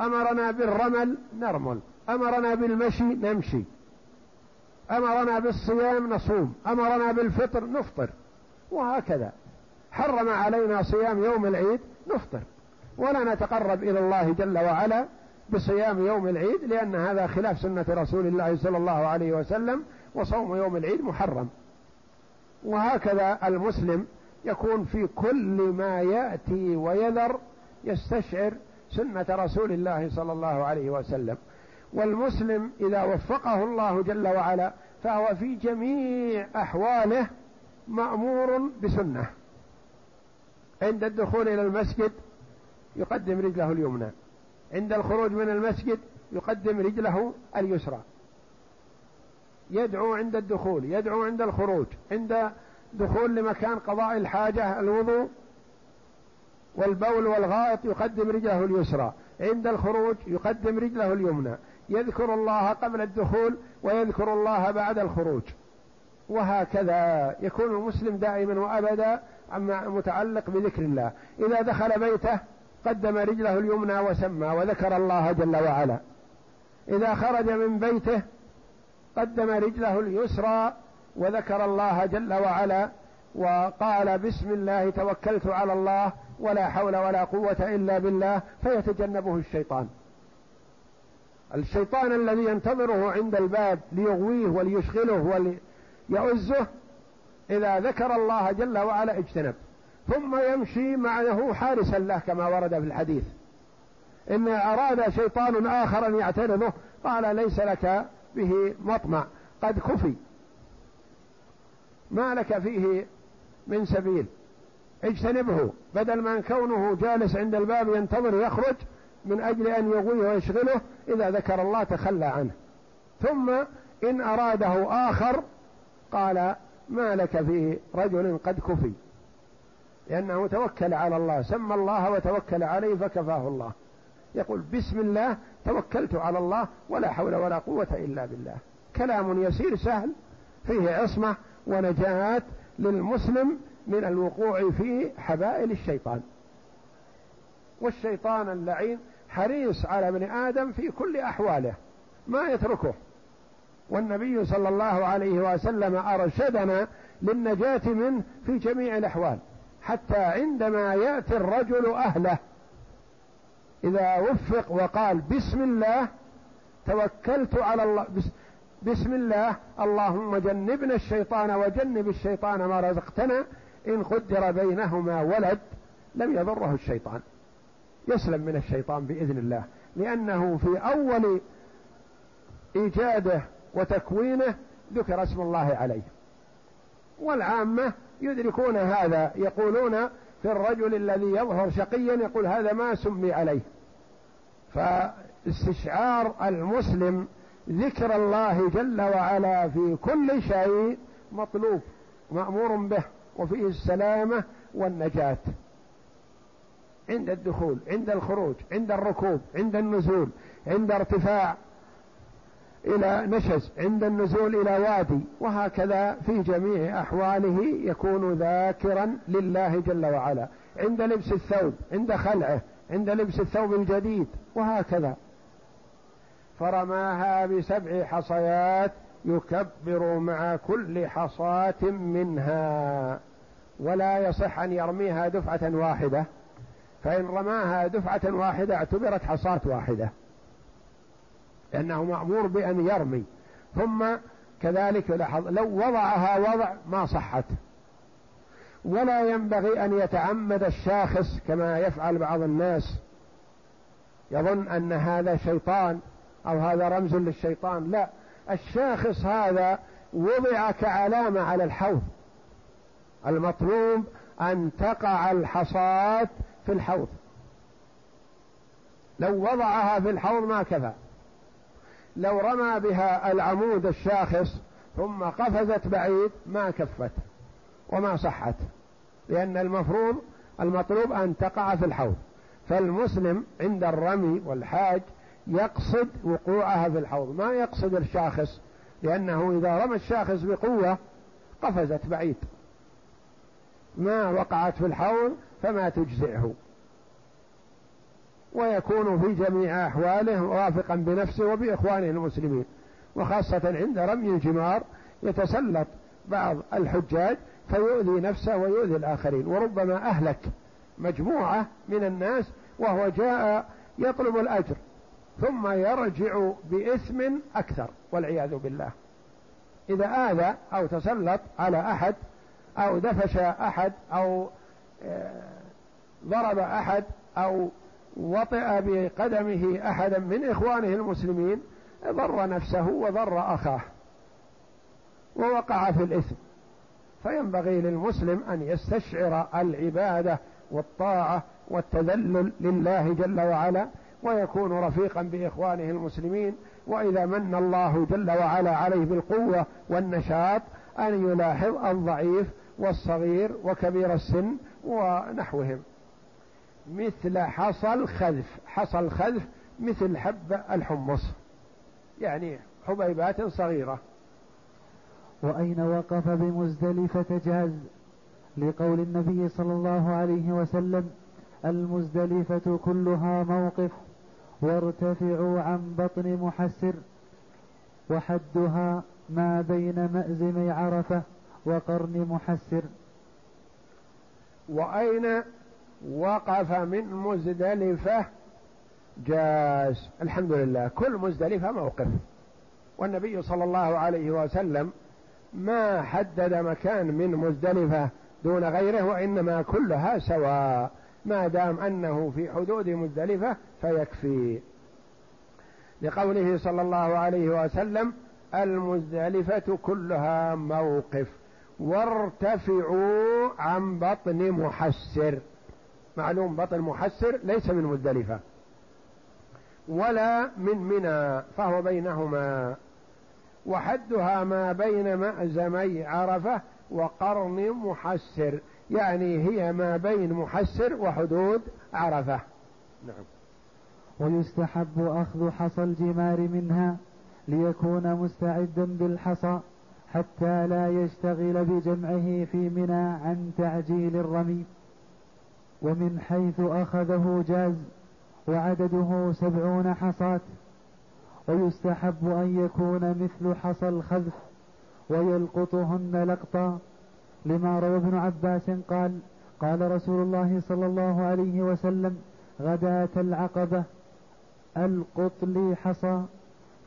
أمرنا بالرمل نرمل. أمرنا بالمشي نمشي. أمرنا بالصيام نصوم. أمرنا بالفطر نفطر. وهكذا. حرم علينا صيام يوم العيد نفطر. ولا نتقرب إلى الله جل وعلا بصيام يوم العيد لأن هذا خلاف سنة رسول الله صلى الله عليه وسلم وصوم يوم العيد محرم. وهكذا المسلم يكون في كل ما يأتي ويذر يستشعر سنة رسول الله صلى الله عليه وسلم. والمسلم إذا وفقه الله جل وعلا فهو في جميع أحواله مأمور بسنة. عند الدخول إلى المسجد يقدم رجله اليمنى. عند الخروج من المسجد يقدم رجله اليسرى. يدعو عند الدخول يدعو عند الخروج عند دخول لمكان قضاء الحاجة الوضوء والبول والغائط يقدم رجله اليسرى. عند الخروج يقدم رجله اليمنى. يذكر الله قبل الدخول ويذكر الله بعد الخروج. وهكذا يكون المسلم دائما وأبدا متعلق بذكر الله. إذا دخل بيته قدم رجله اليمنى وسمى وذكر الله جل وعلا. إذا خرج من بيته قدم رجله اليسرى وذكر الله جل وعلا وقال بسم الله توكلت على الله ولا حول ولا قوة إلا بالله فيتجنبه الشيطان. الشيطان الذي ينتظره عند الباب ليغويه وليشغله وليؤزه إذا ذكر الله جل وعلا اجتنب. ثم يمشي معه حارسا له كما ورد في الحديث. إن أراد شيطان آخر أن يعترضه قال ليس لك به مطمع. قد كفي ما لك فيه من سبيل؟ اجتنبه. بدل من كونه جالس عند الباب ينتظر يخرج من أجل أن يغويه ويشغله إذا ذكر الله تخلى عنه. ثم إن أراده آخر قال ما لك في رجل قد كفي. لأنه توكل على الله سمى الله وتوكل عليه فكفاه الله. يقول بسم الله توكلت على الله ولا حول ولا قوة إلا بالله. كلام يسير سهل فيه عصمة ونجاة للمسلم من الوقوع في حبائل الشيطان. والشيطان اللعين حريص على ابن آدم في كل أحواله ما يتركه. والنبي صلى الله عليه وسلم أرشدنا للنجاة منه في جميع الأحوال حتى عندما يأتي الرجل أهله إذا وفق وقال بسم الله توكلت على الله بسم الله اللهم جنبنا الشيطان وجنب الشيطان ما رزقتنا إن قدر بينهما ولد لم يضره الشيطان. يسلم من الشيطان بإذن الله لأنه في أول إيجاده وتكوينه ذكر اسم الله عليه. والعامة يدركون هذا يقولون في الرجل الذي يظهر شقيا يقول هذا ما سمي عليه. فاستشعار المسلم ذكر الله جل وعلا في كل شيء مطلوب مأمور به وفيه السلامة والنجاة. عند الدخول عند الخروج عند الركوب عند النزول عند ارتفاع إلى نشز عند النزول إلى وادي وهكذا في جميع أحواله يكون ذاكرا لله جل وعلا. عند لبس الثوب عند خلعه عند لبس الثوب الجديد وهكذا. فرماها بسبع حصيات يكبر مع كل حصاة منها. ولا يصح أن يرميها دفعة واحدة. فإن رماها دفعة واحدة اعتبرت حصاة واحدة. لأنه مأمور بأن يرمي. ثم كذلك لاحظ لو وضعها وضع ما صحت. ولا ينبغي أن يتعمد الشاخص كما يفعل بعض الناس. يظن أن هذا شيطان أو هذا رمز للشيطان. لا الشاخص هذا وضع كعلامة على الحوض. المطلوب أن تقع الحصاة في الحوض. لو وضعها في الحوض ما كفى. لو رمى بها العمود الشاخص ثم قفزت بعيد ما كفت وما صحت لأن المفروض المطلوب أن تقع في الحوض. فالمسلم عند الرمي والحاج يقصد وقوعها في الحوض ما يقصد الشاخص لأنه إذا رمى الشاخص بقوة قفزت بعيد. ما وقعت في الحوض فما تجزئه. ويكون في جميع أحواله وافقا بنفسه وبإخوانه المسلمين. وخاصة عند رمي الجمار يتسلط بعض الحجاج فيؤذي نفسه ويؤذي الآخرين. وربما أهلك مجموعة من الناس وهو جاء يطلب الأجر ثم يرجع بإثم أكثر والعياذ بالله. إذا آذى أو تسلط على أحد أو دفش أحد أو آه، ضرب أحد أو وطئ بقدمه أحدا من إخوانه المسلمين ضر نفسه وضر أخاه ووقع في الإثم. فينبغي للمسلم أن يستشعر العبادة والطاعة والتذلل لله جل وعلا ويكون رفيقا بإخوانه المسلمين. وإذا من الله جل وعلا عليه بالقوة والنشاط أن يلاحظ الضعيف والصغير وكبير السن ونحوهم. مثل حصى الخذف حصى الخذف مثل حب الحمص. يعني حبيبات صغيرة. وأين وقف بمزدلفة جاز؟ لقول النبي صلى الله عليه وسلم المزدلفة كلها موقف وارتفعوا عن بطن محسر وحدها ما بين مأزم عرفة وقرن محسر. وأين وقف من مزدلفة. جاز. الحمد لله كل مزدلفة موقف. والنبي صلى الله عليه وسلم ما حدد مكان من مزدلفة دون غيره وإنما كلها سواء. ما دام أنه في حدود مزدلفة فيكفي. لقوله صلى الله عليه وسلم المزدلفة كلها موقف. وارتفعوا عن بطن محسر. معلوم بطن محسر ليس من مزدلفة ولا من منى فهو بينهما وحدها ما بين مأزمي عرفة وقرن محسر يعني هي ما بين محسر وحدود عرفة. نعم. ويستحب أخذ حصى الجمار منها ليكون مستعدا بالحصى حتى لا يشتغل بجمعه في منى عن تعجيل الرمي. ومن حيث أخذه جاز وعدده سبعون حصاة ويستحب أن يكون مثل حصى الخذف ويلقطهن لقطا. لما روى ابن عباس قال قال رسول الله صلى الله عليه وسلم غداة العقبة ألقط لي حصى.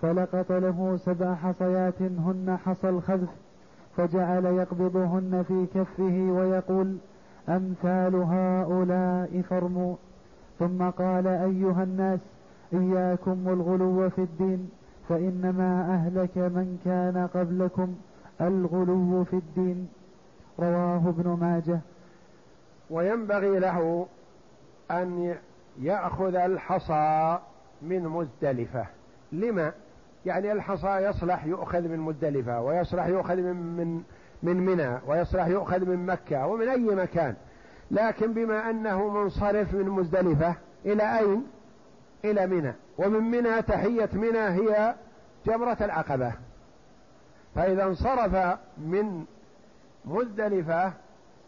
فلقط له سبع حصيات هن حصى الخذف فجعل يقبضهن في كفه ويقول أمثال هؤلاء فرموا. ثم قال أيها الناس إياكم والغلو في الدين فإنما أهلك من كان قبلكم الغلو في الدين. رواه ابن ماجه. وينبغي له أن يأخذ الحصى من مزدلفة. لما؟ يعني الحصى يصلح يؤخذ من مزدلفة ويصلح يؤخذ من من من منى ويصلح يؤخذ من مكة ومن أي مكان. لكن بما أنه منصرف من مزدلفة إلى أين؟ إلى منى. ومن منى تحية منى هي جمرة العقبة. فإذا انصرف من مزدلفة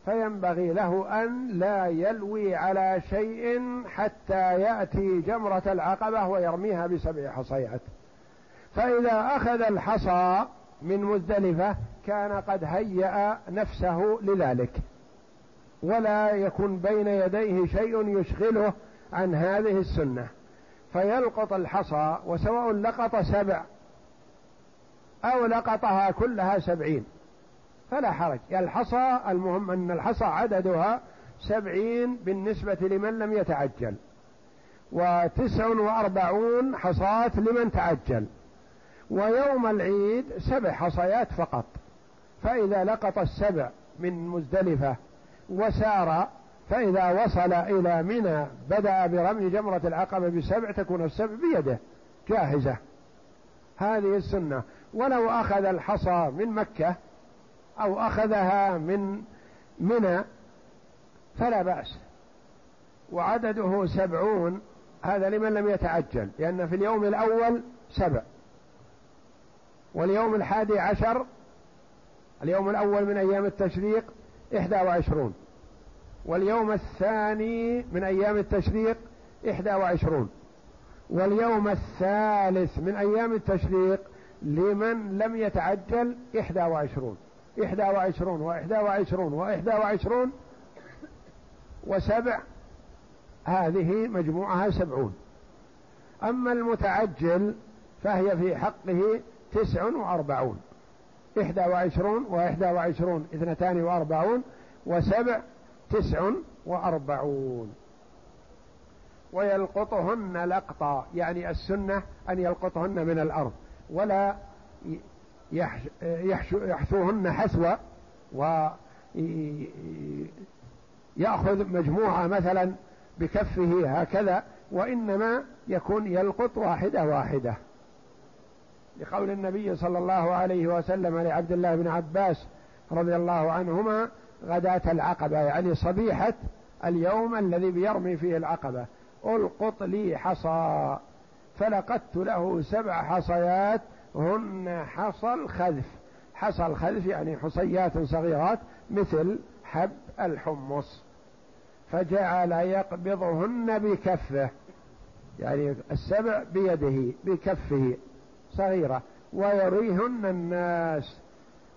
فينبغي له أن لا يلوي على شيء حتى يأتي جمرة العقبة ويرميها بسبع حصيات. فإذا أخذ الحصى من مزدلفة كان قد هيأ نفسه لذلك. ولا يكون بين يديه شيء يشغله عن هذه السنة. فيلقط الحصى وسواء لقط سبع أو لقطها كلها سبعين. فلا حرج. الحصى المهم أن الحصى عددها سبعين بالنسبة لمن لم يتعجل. وتسع وأربعون حصاة لمن تعجل ويوم العيد سبع حصيات فقط. فإذا لقط السبع من مزدلفة وسار فإذا وصل إلى منى بدأ برمي جمرة العقبة بسبع تكون السبع بيده. جاهزة. هذه السنة. ولو أخذ الحصى من مكة أو أخذها من منى فلا بأس. وعدده سبعون. هذا لمن لم يتعجل. لأن في اليوم الأول سبع. واليوم الحادي عشر اليوم الأول من أيام التشريق إحدى وعشرون. واليوم الثاني من أيام التشريق إحدى وعشرون. واليوم الثالث من أيام التشريق لمن لم يتعجل إحدى وعشرون. إحدى وعشرون وإحدى وعشرون وإحدى وعشرون. وسبع هذه مجموعها سبعون. أما المتعجل فهي في حقه تسع وأربعون. إحدى وعشرون وإحدى وعشرون اثنتان وأربعون وسبع تسع وأربعون. ويلقطهن لقطا يعني السنة أن يلقطهن من الأرض ولا يحثوهن حثوة ويأخذ مجموعة مثلا بكفه هكذا وإنما يكون يلقط واحدة واحدة. لقول النبي صلى الله عليه وسلم لعبد الله بن عباس رضي الله عنهما غداة العقبة يعني صبيحة اليوم الذي بيرمي فيه العقبة. ألقط لي حصى. فلقدت له سبع حصيات هن حصى الخذف. حصى الخذف يعني حصيات صغيرات مثل حب الحمص. فجعل يقبضهن بكفه. يعني السبع بيده بكفه. صغيرة ويريهن الناس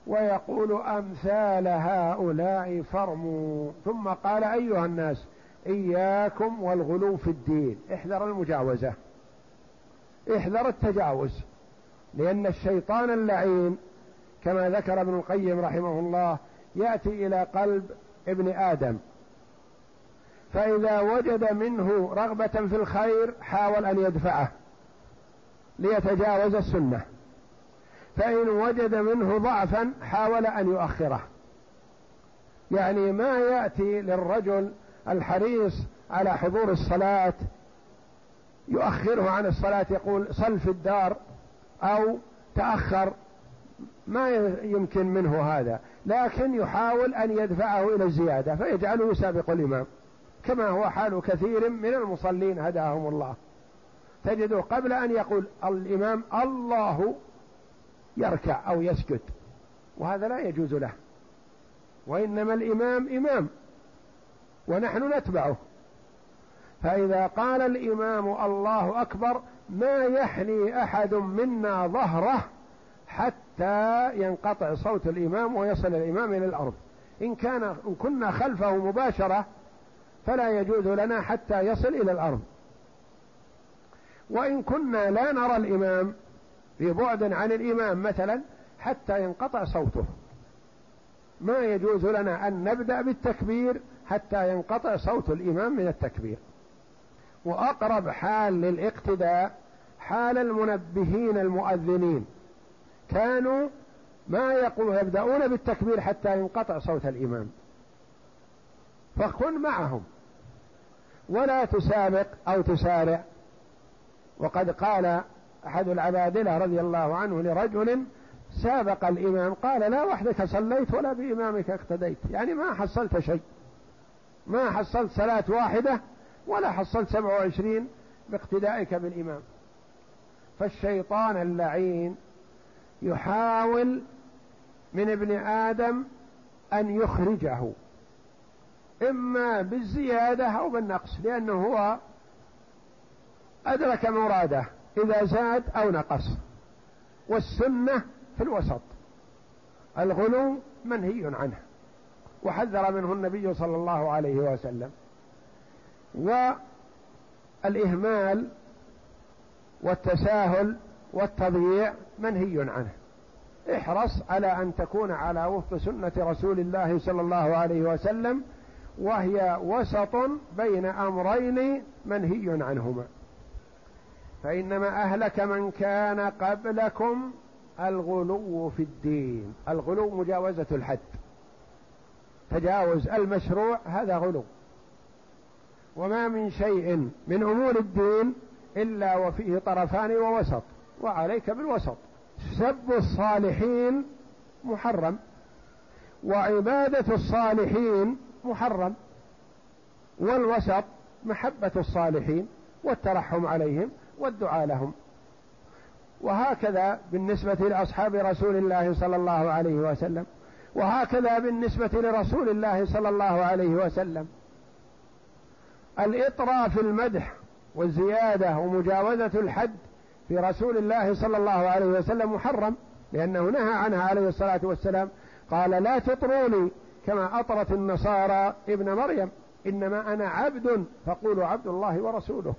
ويقول أمثال هؤلاء فرموا. ثم قال أيها الناس إياكم والغلو في الدين. احذر المجاوزة. احذر التجاوز. لأن الشيطان اللعين كما ذكر ابن القيم رحمه الله يأتي إلى قلب ابن آدم. فإذا وجد منه رغبة في الخير حاول أن يدفعه. ليتجاوز السنة. فإن وجد منه ضعفا حاول أن يؤخره. يعني ما يأتي للرجل الحريص على حضور الصلاة يؤخره عن الصلاة يقول صل في الدار أو تأخر ما يمكن منه هذا. لكن يحاول أن يدفعه إلى الزيادة فيجعله يسابق الإمام. كما هو حال كثير من المصلين هداهم الله. تجده قبل أن يقول الإمام الله يركع أو يسجد وهذا لا يجوز له وإنما الإمام إمام ونحن نتبعه. فإذا قال الإمام الله أكبر ما يحني أحد منا ظهره حتى ينقطع صوت الإمام ويصل الإمام إلى الأرض. إن كان إن كنا خلفه مباشرة فلا يجوز لنا حتى يصل إلى الأرض. وإن كنا لا نرى الإمام في بعد عن الإمام مثلا حتى ينقطع صوته. ما يجوز لنا أن نبدأ بالتكبير حتى ينقطع صوت الإمام من التكبير. وأقرب حال للاقتداء حال المنبهين المؤذنين. كانوا ما يقول يبدأون بالتكبير حتى ينقطع صوت الإمام. فكن معهم. ولا تسابق أو تسارع. وقد قال أحد العبادلة رضي الله عنه لرجل سابق الإمام قال لا وحدك صليت ولا بإمامك اقتديت يعني ما حصلت شيء. ما حصلت صلاة واحدة ولا حصلت سبع وعشرين باقتدائك بالإمام. فالشيطان اللعين يحاول من ابن آدم أن يخرجه إما بالزيادة أو بالنقص لأنه هو أدرك مراده إذا زاد أو نقص. والسنة في الوسط. الغلو منهي عنه. وحذر منه النبي صلى الله عليه وسلم. والإهمال والتساهل والتضييع منهي عنه. احرص على أن تكون على وفق سنة رسول الله صلى الله عليه وسلم وهي وسط بين أمرين منهي عنهما. فإنما أهلك من كان قبلكم الغلو في الدين. الغلو مجاوزة الحد. تجاوز المشروع هذا غلو. وما من شيء من أمور الدين إلا وفيه طرفان ووسط. وعليك بالوسط. سب الصالحين محرم. وعبادة الصالحين محرم. والوسط محبة الصالحين والترحم عليهم والدعاء لهم. وهكذا بالنسبة لأصحاب رسول الله صلى الله عليه وسلم. وهكذا بالنسبة لرسول الله صلى الله عليه وسلم. الإطراء في المدح والزيادة ومجاوزة الحد في رسول الله صلى الله عليه وسلم محرم لأنه نهى عنها عليه الصلاة والسلام. قال لا تطروني كما أطرت النصارى ابن مريم إنما أنا عبد فقولوا عبد الله ورسوله.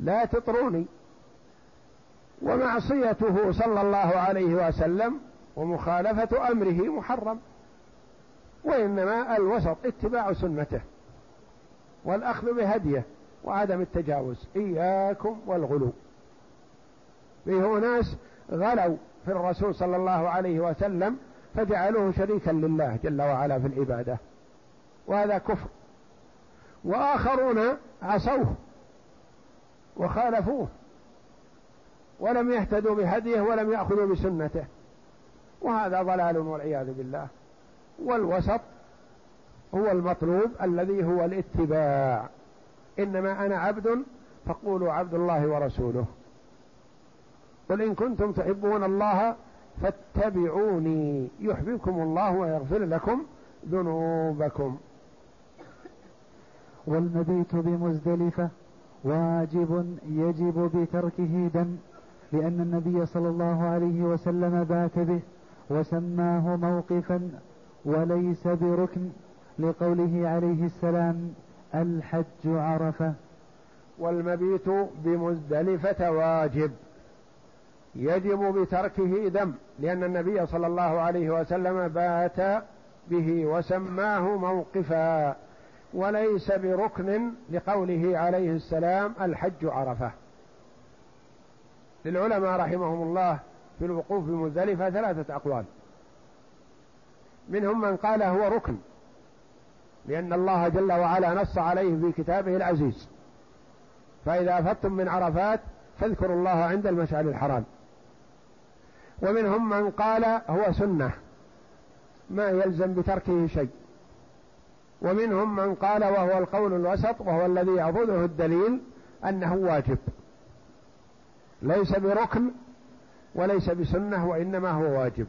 لا تطروني. ومعصيته صلى الله عليه وسلم ومخالفة أمره محرم. وإنما الوسط اتباع سنته والأخذ بهديه وعدم التجاوز. إياكم والغلو. فيه ناس غلوا في الرسول صلى الله عليه وسلم فجعلوه شريكا لله جل وعلا في العبادة. وهذا كفر. وآخرون عصوه. وخالفوه ولم يهتدوا بهديه ولم يأخذوا بسنته وهذا ضلال والعياذ بالله والوسط هو المطلوب الذي هو الاتباع إنما أنا عبد فقولوا عبد الله ورسوله قل إن كنتم تحبون الله فاتبعوني يحببكم الله ويغفر لكم ذنوبكم والمبيت بمزدلفة واجب يجب بتركه دم لأن النبي صلى الله عليه وسلم بات به وسماه موقفا وليس بركن لقوله عليه السلام الحج عرفة. والمبيت بمزدلفة واجب يجب بتركه دم لأن النبي صلى الله عليه وسلم بات به وسماه موقفا. وليس بركن لقوله عليه السلام الحج عرفة. للعلماء رحمهم الله في الوقوف بمزدلفة ثلاثة أقوال. منهم من قال هو ركن لأن الله جل وعلا نص عليه في كتابه العزيز. فإذا أفدتم من عرفات فاذكروا الله عند المشعر الحرام. ومنهم من قال هو سنة ما يلزم بتركه شيء. ومنهم من قال وهو القول الوسط وهو الذي يعبده الدليل أنه واجب. ليس بركن وليس بسنة وإنما هو واجب.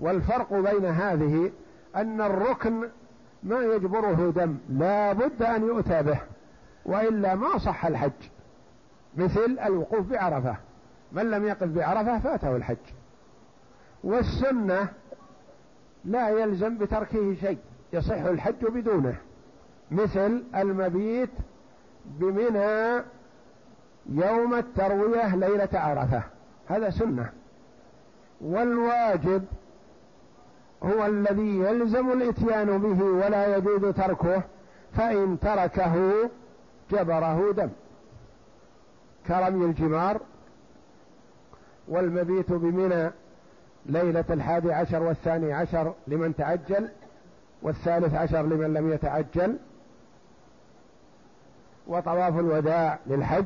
والفرق بين هذه أن الركن ما يجبره دم لا بد أن يؤتى به وإلا ما صح الحج. مثل الوقوف بعرفة من لم يقف بعرفة فاته الحج. والسنة لا يلزم بتركه شيء. يصح الحج بدونه. مثل المبيت بمنى يوم التروية ليلة عرفة. هذا سنة. والواجب هو الذي يلزم الإتيان به ولا يجوز تركه فإن تركه جبره دم. كرمي الجمار والمبيت بمنى ليلة الحادي عشر والثاني عشر لمن تعجل والثالث عشر لمن لم يتعجل وطواف الوداع للحج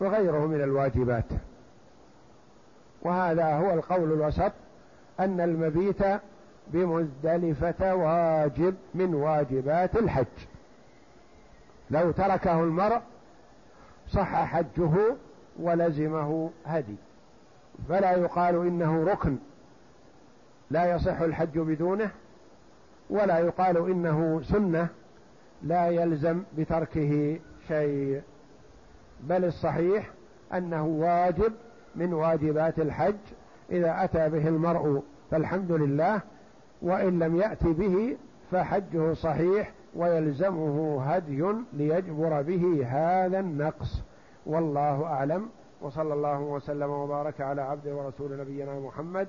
وغيره من الواجبات. وهذا هو القول الوسط أن المبيت بمزدلفة واجب من واجبات الحج. لو تركه المرء صح حجه ولزمه هدي. فلا يقال إنه ركن لا يصح الحج بدونه ولا يقال إنه سنة لا يلزم بتركه شيء. بل الصحيح أنه واجب من واجبات الحج. إذا أتى به المرء فالحمد لله وإن لم يأتي به فحجه صحيح ويلزمه هدي ليجبر به هذا النقص. والله أعلم. وصلى الله وسلم وبارك على عبده ورسول نبينا محمد